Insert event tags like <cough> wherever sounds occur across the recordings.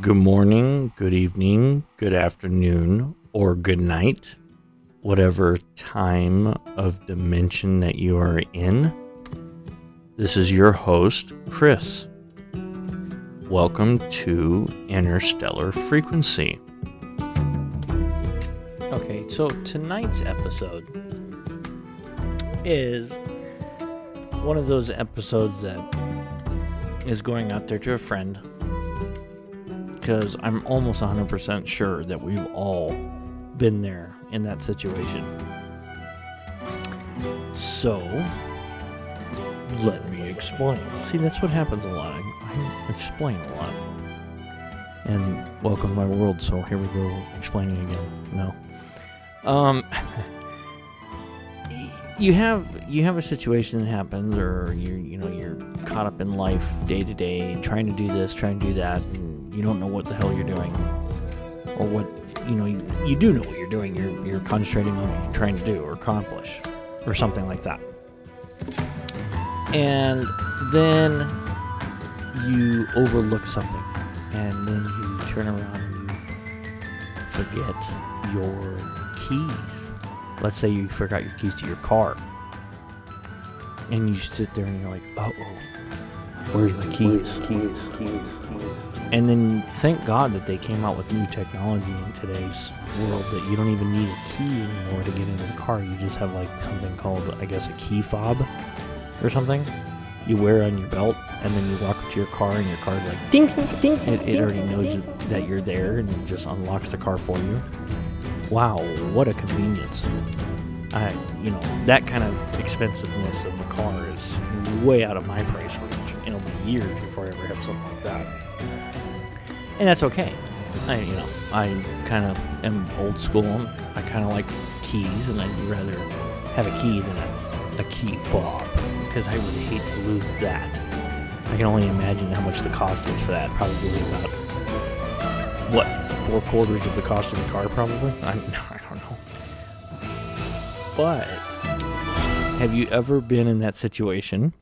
good morning, good evening, good afternoon, or good night, whatever time of dimension that you are in. This is your host, Chris. Welcome to Interstellar Frequency. Okay, so tonight's episode is one of those episodes that is going out there to a friend because I'm almost 100% sure that we've all been there in that situation. So, let me explain. See, that's what happens a lot. I, I explain a lot. And welcome to my world. So here we go, explaining again. No. Um. <laughs> you have you have a situation that happens or you you know you're caught up in life day to day trying to do this trying to do that and you don't know what the hell you're doing or what you know you, you do know what you're doing. You're you're concentrating on what you're trying to do or accomplish or something like that. And then you overlook something and then you turn around and you forget your keys. Let's say you forgot your keys to your car and you sit there and you're like oh where's my keys keys keys and then thank god that they came out with new technology in today's world that you don't even need a key anymore to get into the car you just have like something called i guess a key fob or something you wear it on your belt and then you walk up to your car and your car's like ding ding ding it, it already knows that you're there and it just unlocks the car for you wow, what a convenience. I, you know, that kind of expensiveness of the car is way out of my price range. It'll be years before I ever have something like that. And that's okay. I, you know, I kind of am old school. I kind of like keys, and I'd rather have a key than a, a key fob because I would hate to lose that. I can only imagine how much the cost is for that. Probably about what four quarters of the cost of the car, probably. I, <laughs> I don't know. But have you ever been in that situation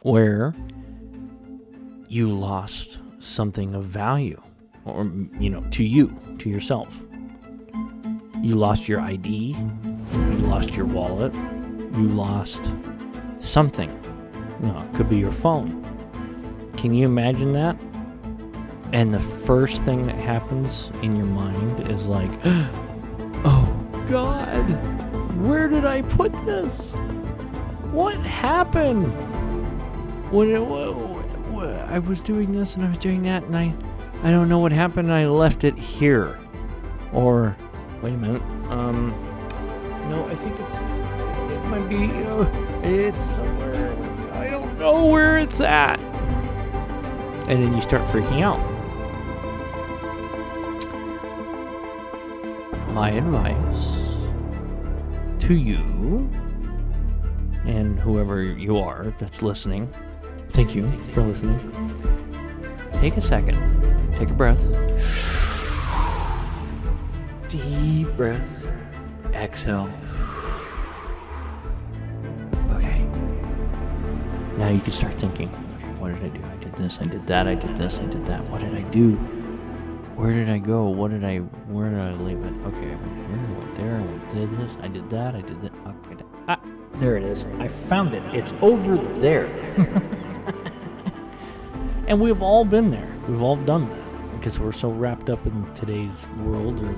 where you lost something of value, or you know, to you, to yourself? You lost your ID, you lost your wallet, you lost something. No, it could be your phone. Can you imagine that? And the first thing that happens in your mind is like, <gasps> oh God, where did I put this? What happened? When it, I was doing this and I was doing that and I, I don't know what happened. I left it here. Or, wait a minute. Um, no, I think it's, it might be, uh, it's somewhere. I don't know where it's at. And then you start freaking out. my advice to you and whoever you are that's listening, thank you for listening. Take a second, take a breath, deep breath, exhale. Okay. Now you can start thinking, okay, what did I do? I did this, I did that, I did this, I did that. What did I do? where did I go? What did I, where did I leave it? Okay, I went here, I went there, I did this, I did that, I did that. Okay, ah, there it is. I found it. It's over there. <laughs> and we've all been there. We've all done that because we're so wrapped up in today's world or,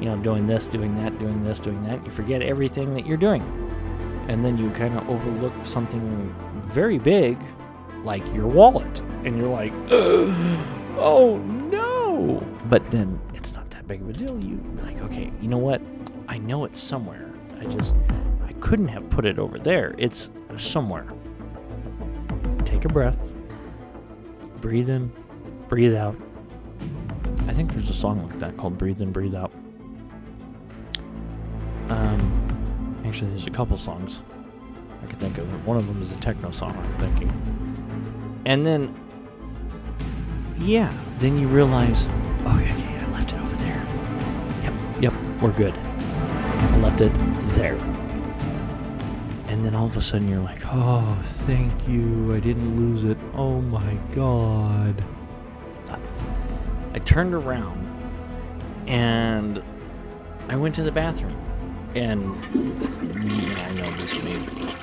you know, doing this, doing that, doing this, doing that. You forget everything that you're doing. And then you kind of overlook something very big like your wallet. And you're like, <gasps> oh no! But then it's not that big of a deal. You like, okay, you know what? I know it's somewhere. I just I couldn't have put it over there. It's somewhere. Take a breath. Breathe in, breathe out. I think there's a song like that called Breathe In, Breathe Out. Um, actually, there's a couple songs I can think of. One of them is a techno song, I'm thinking. And then yeah, then you realize, oh, okay, okay, I left it over there. Yep, yep, we're good. I left it there. And then all of a sudden you're like, oh, thank you, I didn't lose it. Oh my god. I turned around and I went to the bathroom. And yeah, I know this may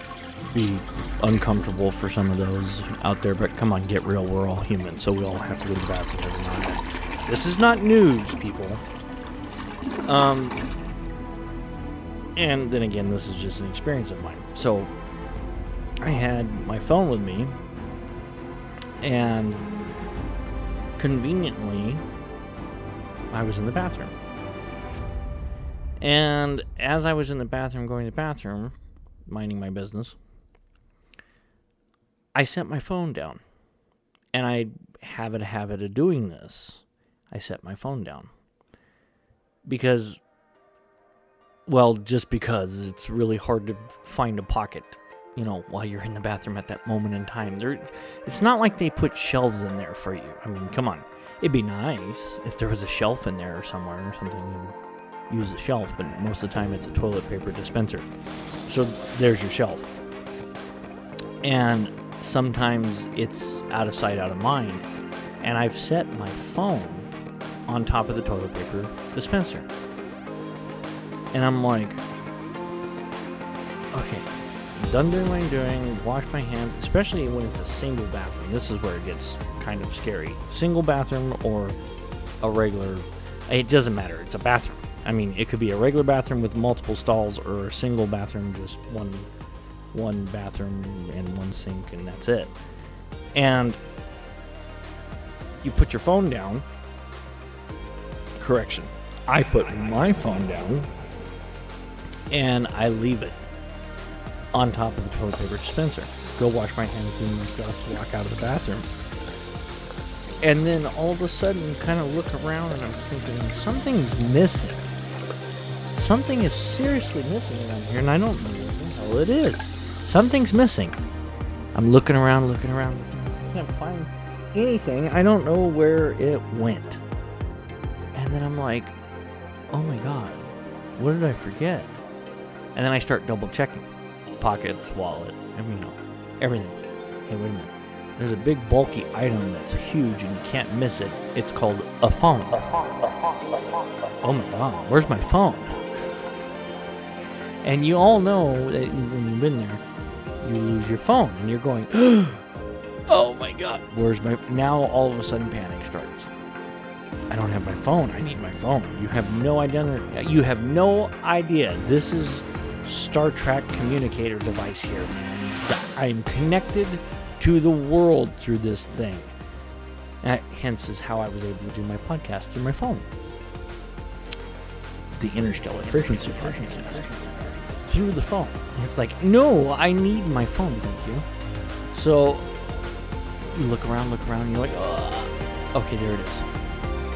be uncomfortable for some of those out there, but come on, get real. We're all human, so we all have to go to the bathroom every. This is not news, people. Um, and then again, this is just an experience of mine. So I had my phone with me, and conveniently, I was in the bathroom. And as I was in the bathroom, going to the bathroom, minding my business, I set my phone down. And I have a habit of doing this. I set my phone down. Because, well, just because it's really hard to find a pocket, you know, while you're in the bathroom at that moment in time. There, it's not like they put shelves in there for you. I mean, come on. It'd be nice if there was a shelf in there or somewhere or something use the shelf, but most of the time it's a toilet paper dispenser. So there's your shelf. And sometimes it's out of sight, out of mind. And I've set my phone on top of the toilet paper dispenser. And I'm like, okay, I'm done doing what I'm doing, wash my hands, especially when it's a single bathroom. This is where it gets kind of scary. Single bathroom or a regular, it doesn't matter, it's a bathroom. I mean, it could be a regular bathroom with multiple stalls or a single bathroom, just one one bathroom and one sink and that's it. And you put your phone down. Correction. I put my phone down and I leave it on top of the toilet paper dispenser. Go wash my hands, do my walk out of the bathroom. And then all of a sudden, kind of look around and I'm thinking, something's missing something is seriously missing around here, and I don't know what the hell it is. Something's missing. I'm looking around, looking around, I can't find anything. I don't know where it went. And then I'm like, oh my god, what did I forget? And then I start double checking pockets, wallet, mean, you know, everything. Hey, wait a minute. There's a big bulky item that's huge and you can't miss it. It's called a phone. Oh my god, where's my phone? And you all know that when you've been there, you lose your phone and you're going, <gasps> oh my God, where's my. Now all of a sudden panic starts. I don't have my phone. I need my phone. You have no identity. You have no idea. This is Star Trek communicator device here. I'm connected to the world through this thing. That, hence is how I was able to do my podcast through my phone. The interstellar frequency through the phone. It's like, no, I need my phone, thank you. So you look around, look around, and you're like, okay, there it is.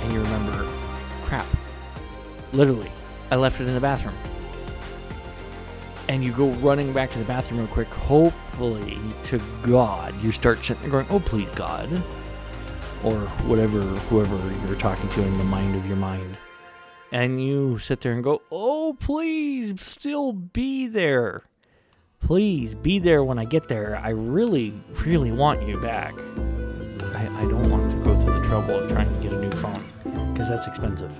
And you remember, crap. Literally, I left it in the bathroom. And you go running back to the bathroom real quick. Hopefully, to God, you start sitting going, oh, please, God. Or whatever, whoever you're talking to in the mind of your mind and you sit there and go, "Oh, please, still be there. Please be there when I get there. I really, really want you back. I, I don't want to go through the trouble of trying to get a new phone because that's expensive.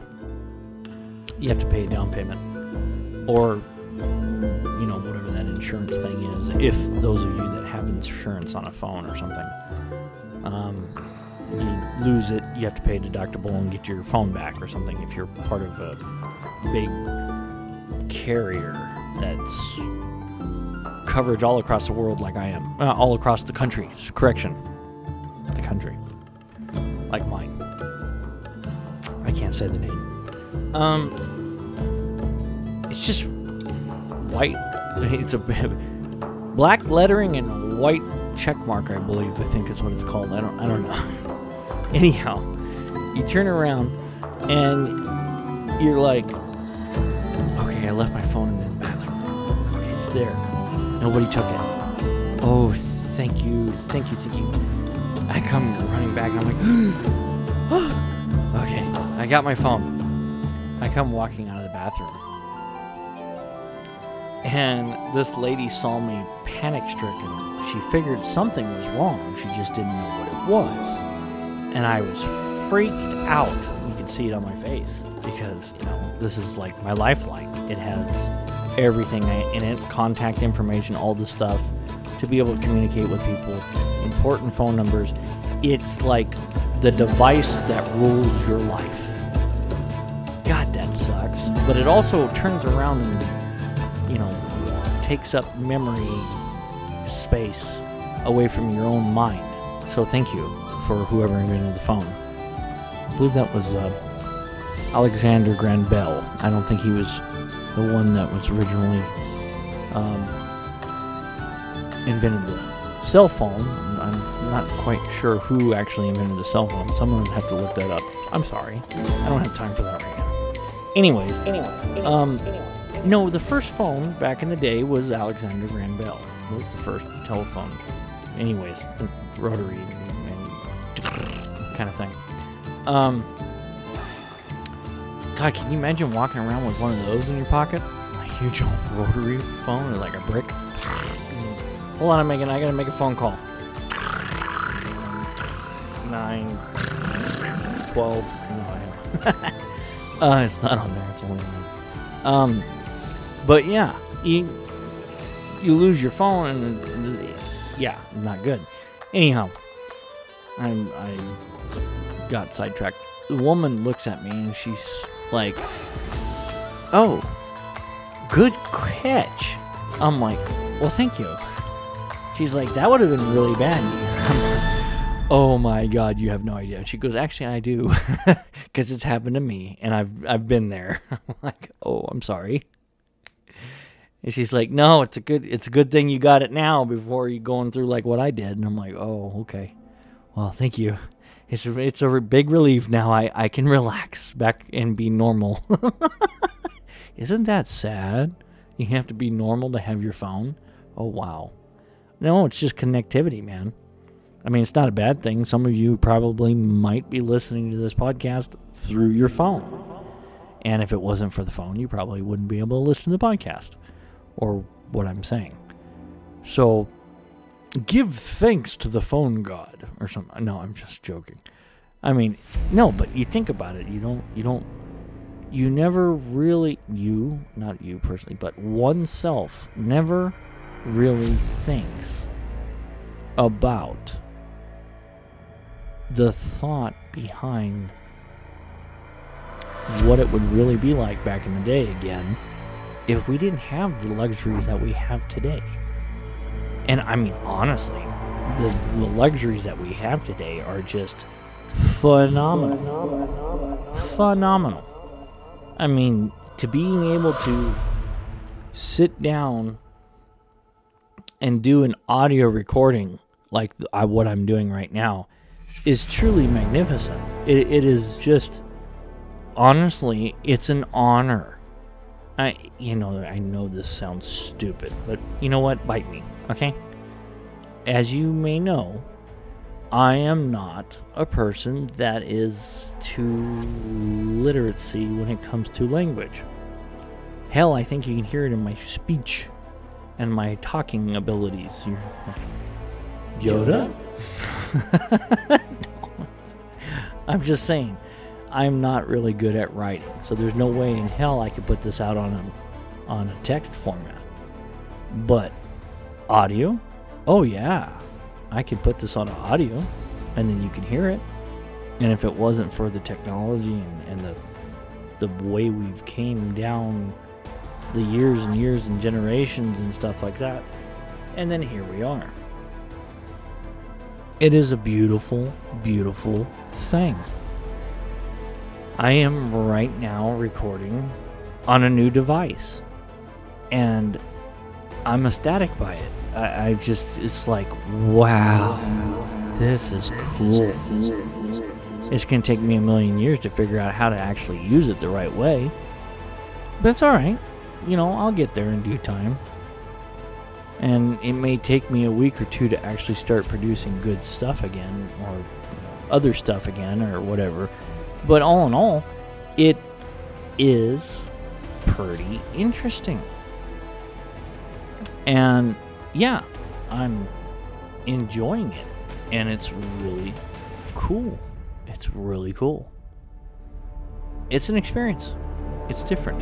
You have to pay a down payment, or insurance thing is. If those of you that have insurance on a phone or something." Um, you lose it, you have to pay a deductible and get your phone back or something if you're part of a big carrier that's coverage all across the world like I am. Uh, all across the country. Correction. The country. Like mine. I can't say the name. Um it's just white <laughs> it's a black lettering and white check mark, I believe. I think is what it's called. I don't I don't know. <laughs> Anyhow, you turn around and you're like, okay, I left my phone in the bathroom. Okay, it's there. Nobody took it. Oh, thank you, thank you, thank you. I come running back. I'm like, <gasps> okay, I got my phone. I come walking out of the bathroom. And this lady saw me panic stricken. She figured something was wrong. She just didn't know what it was and I was freaked out. You can see it on my face because, you know, this is like my lifeline. It has everything in it contact information, all the stuff to be able to communicate with people, important phone numbers. It's like the device that rules your life. God, that sucks. But it also turns around and, you know, takes up memory space away from your own mind. So thank you for whoever invented the phone. I believe that was uh, Alexander Graham Bell. I don't think he was the one that was originally um, invented the cell phone. I'm not quite sure who actually invented the cell phone. Someone would have to look that up. I'm sorry. I don't have time for that right now. Anyways, anyway, um, no, the first phone back in the day was Alexander Graham Bell. It Was the first telephone. Anyways, the rotary and, kind of thing. Um, God, can you imagine walking around with one of those in your pocket? A huge old rotary phone, like a brick. Hold on, Megan. I gotta make a phone call. Nine, twelve. No, I <laughs> uh, it's not on there. It's only. Um, but yeah, you you lose your phone, and, and yeah, not good. Anyhow, I'm, I got sidetracked. The woman looks at me and she's like, "Oh, good catch." I'm like, "Well, thank you." She's like, "That would have been really bad." <laughs> oh my god, you have no idea. She goes, "Actually, I do, <laughs> because it's happened to me, and I've I've been there." <laughs> I'm like, "Oh, I'm sorry." And she's like, "No, it's a good it's a good thing you got it now before you going through like what I did." And I'm like, "Oh, okay. Well, thank you. It's a, it's a big relief now. I I can relax back and be normal." <laughs> Isn't that sad? You have to be normal to have your phone. Oh wow. No, it's just connectivity, man. I mean, it's not a bad thing. Some of you probably might be listening to this podcast through your phone. And if it wasn't for the phone, you probably wouldn't be able to listen to the podcast or what I'm saying. So give thanks to the phone god or something. No, I'm just joking. I mean, no, but you think about it. You don't, you don't, you never really, you, not you personally, but oneself never really thinks about the thought behind what it would really be like back in the day again if we didn't have the luxuries that we have today. And I mean, honestly, the, the luxuries that we have today are just phenomenal. Phenomenal. I mean, to being able to sit down and do an audio recording like I, what I'm doing right now is truly magnificent. It, it is just, honestly, it's an honor. I, you know, I know this sounds stupid, but you know what? Bite me, okay? As you may know, I am not a person that is too literacy when it comes to language. Hell, I think you can hear it in my speech and my talking abilities. Yoda? <laughs> I'm just saying, I'm not really good at writing, so there's no way in hell I could put this out on a on a text format. But audio, oh yeah, I could put this on audio, and then you can hear it. And if it wasn't for the technology and, and the the way we've came down the years and years and generations and stuff like that, and then here we are. It is a beautiful, beautiful thing. I am right now recording on a new device. And I'm ecstatic by it. I, I just, it's like, wow, this is cool. It's going to take me a million years to figure out how to actually use it the right way. But it's alright. You know, I'll get there in due time and it may take me a week or two to actually start producing good stuff again or other stuff again or whatever but all in all it is pretty interesting and yeah i'm enjoying it and it's really cool It's really cool. It's an experience. It's different.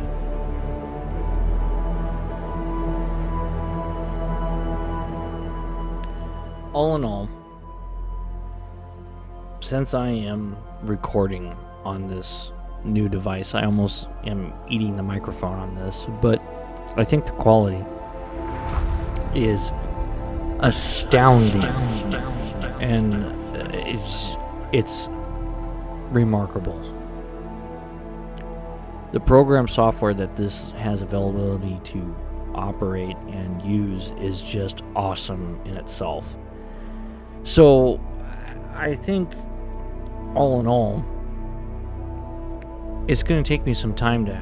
All in all, since I am recording on this new device, I almost am eating the microphone on this, but I think the quality is astounding and it's it's remarkable. The program software that this has availability to operate and use is just awesome in itself. So, I think all in all, it's going to take me some time to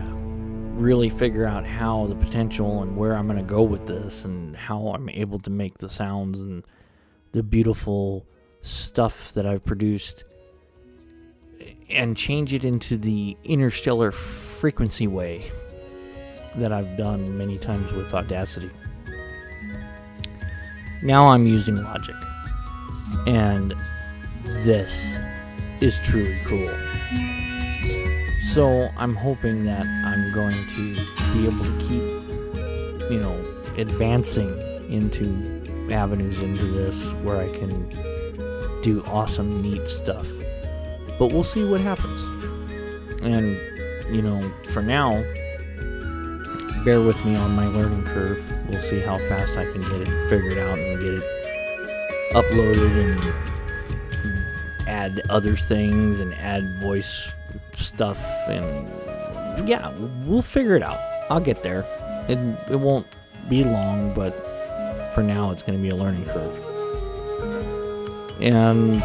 really figure out how the potential and where I'm going to go with this and how I'm able to make the sounds and the beautiful stuff that I've produced and change it into the interstellar frequency way that I've done many times with Audacity. Now I'm using Logic, and this is truly cool. So I'm hoping that I'm going to be able to keep, you know, advancing into avenues into this where I can do awesome, neat stuff. But we'll see what happens. And, you know, for now, bear with me on my learning curve. We'll see how fast I can get it figured out and get it uploaded and add other things and add voice stuff. And yeah, we'll figure it out. I'll get there. It, it won't be long, but for now, it's going to be a learning curve. And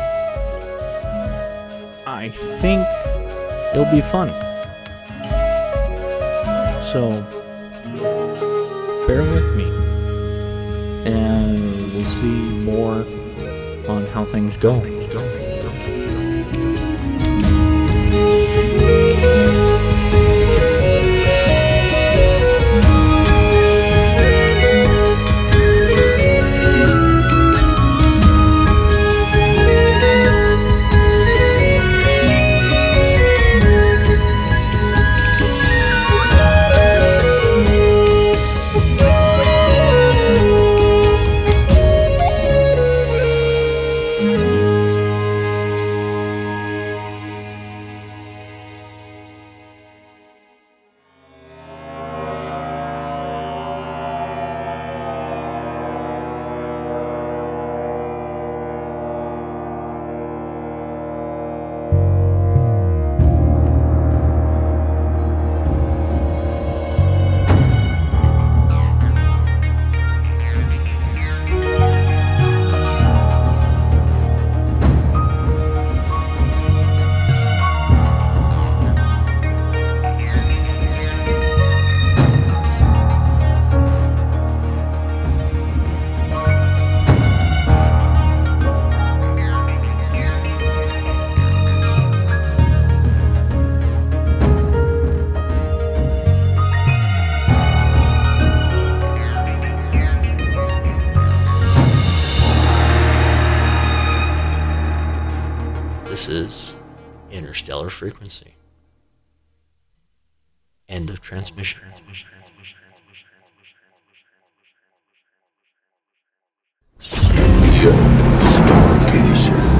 I think it'll be fun. So, bear with me. And we'll see more on how things go. This is interstellar frequency. End of transmission. Studio Stargazer.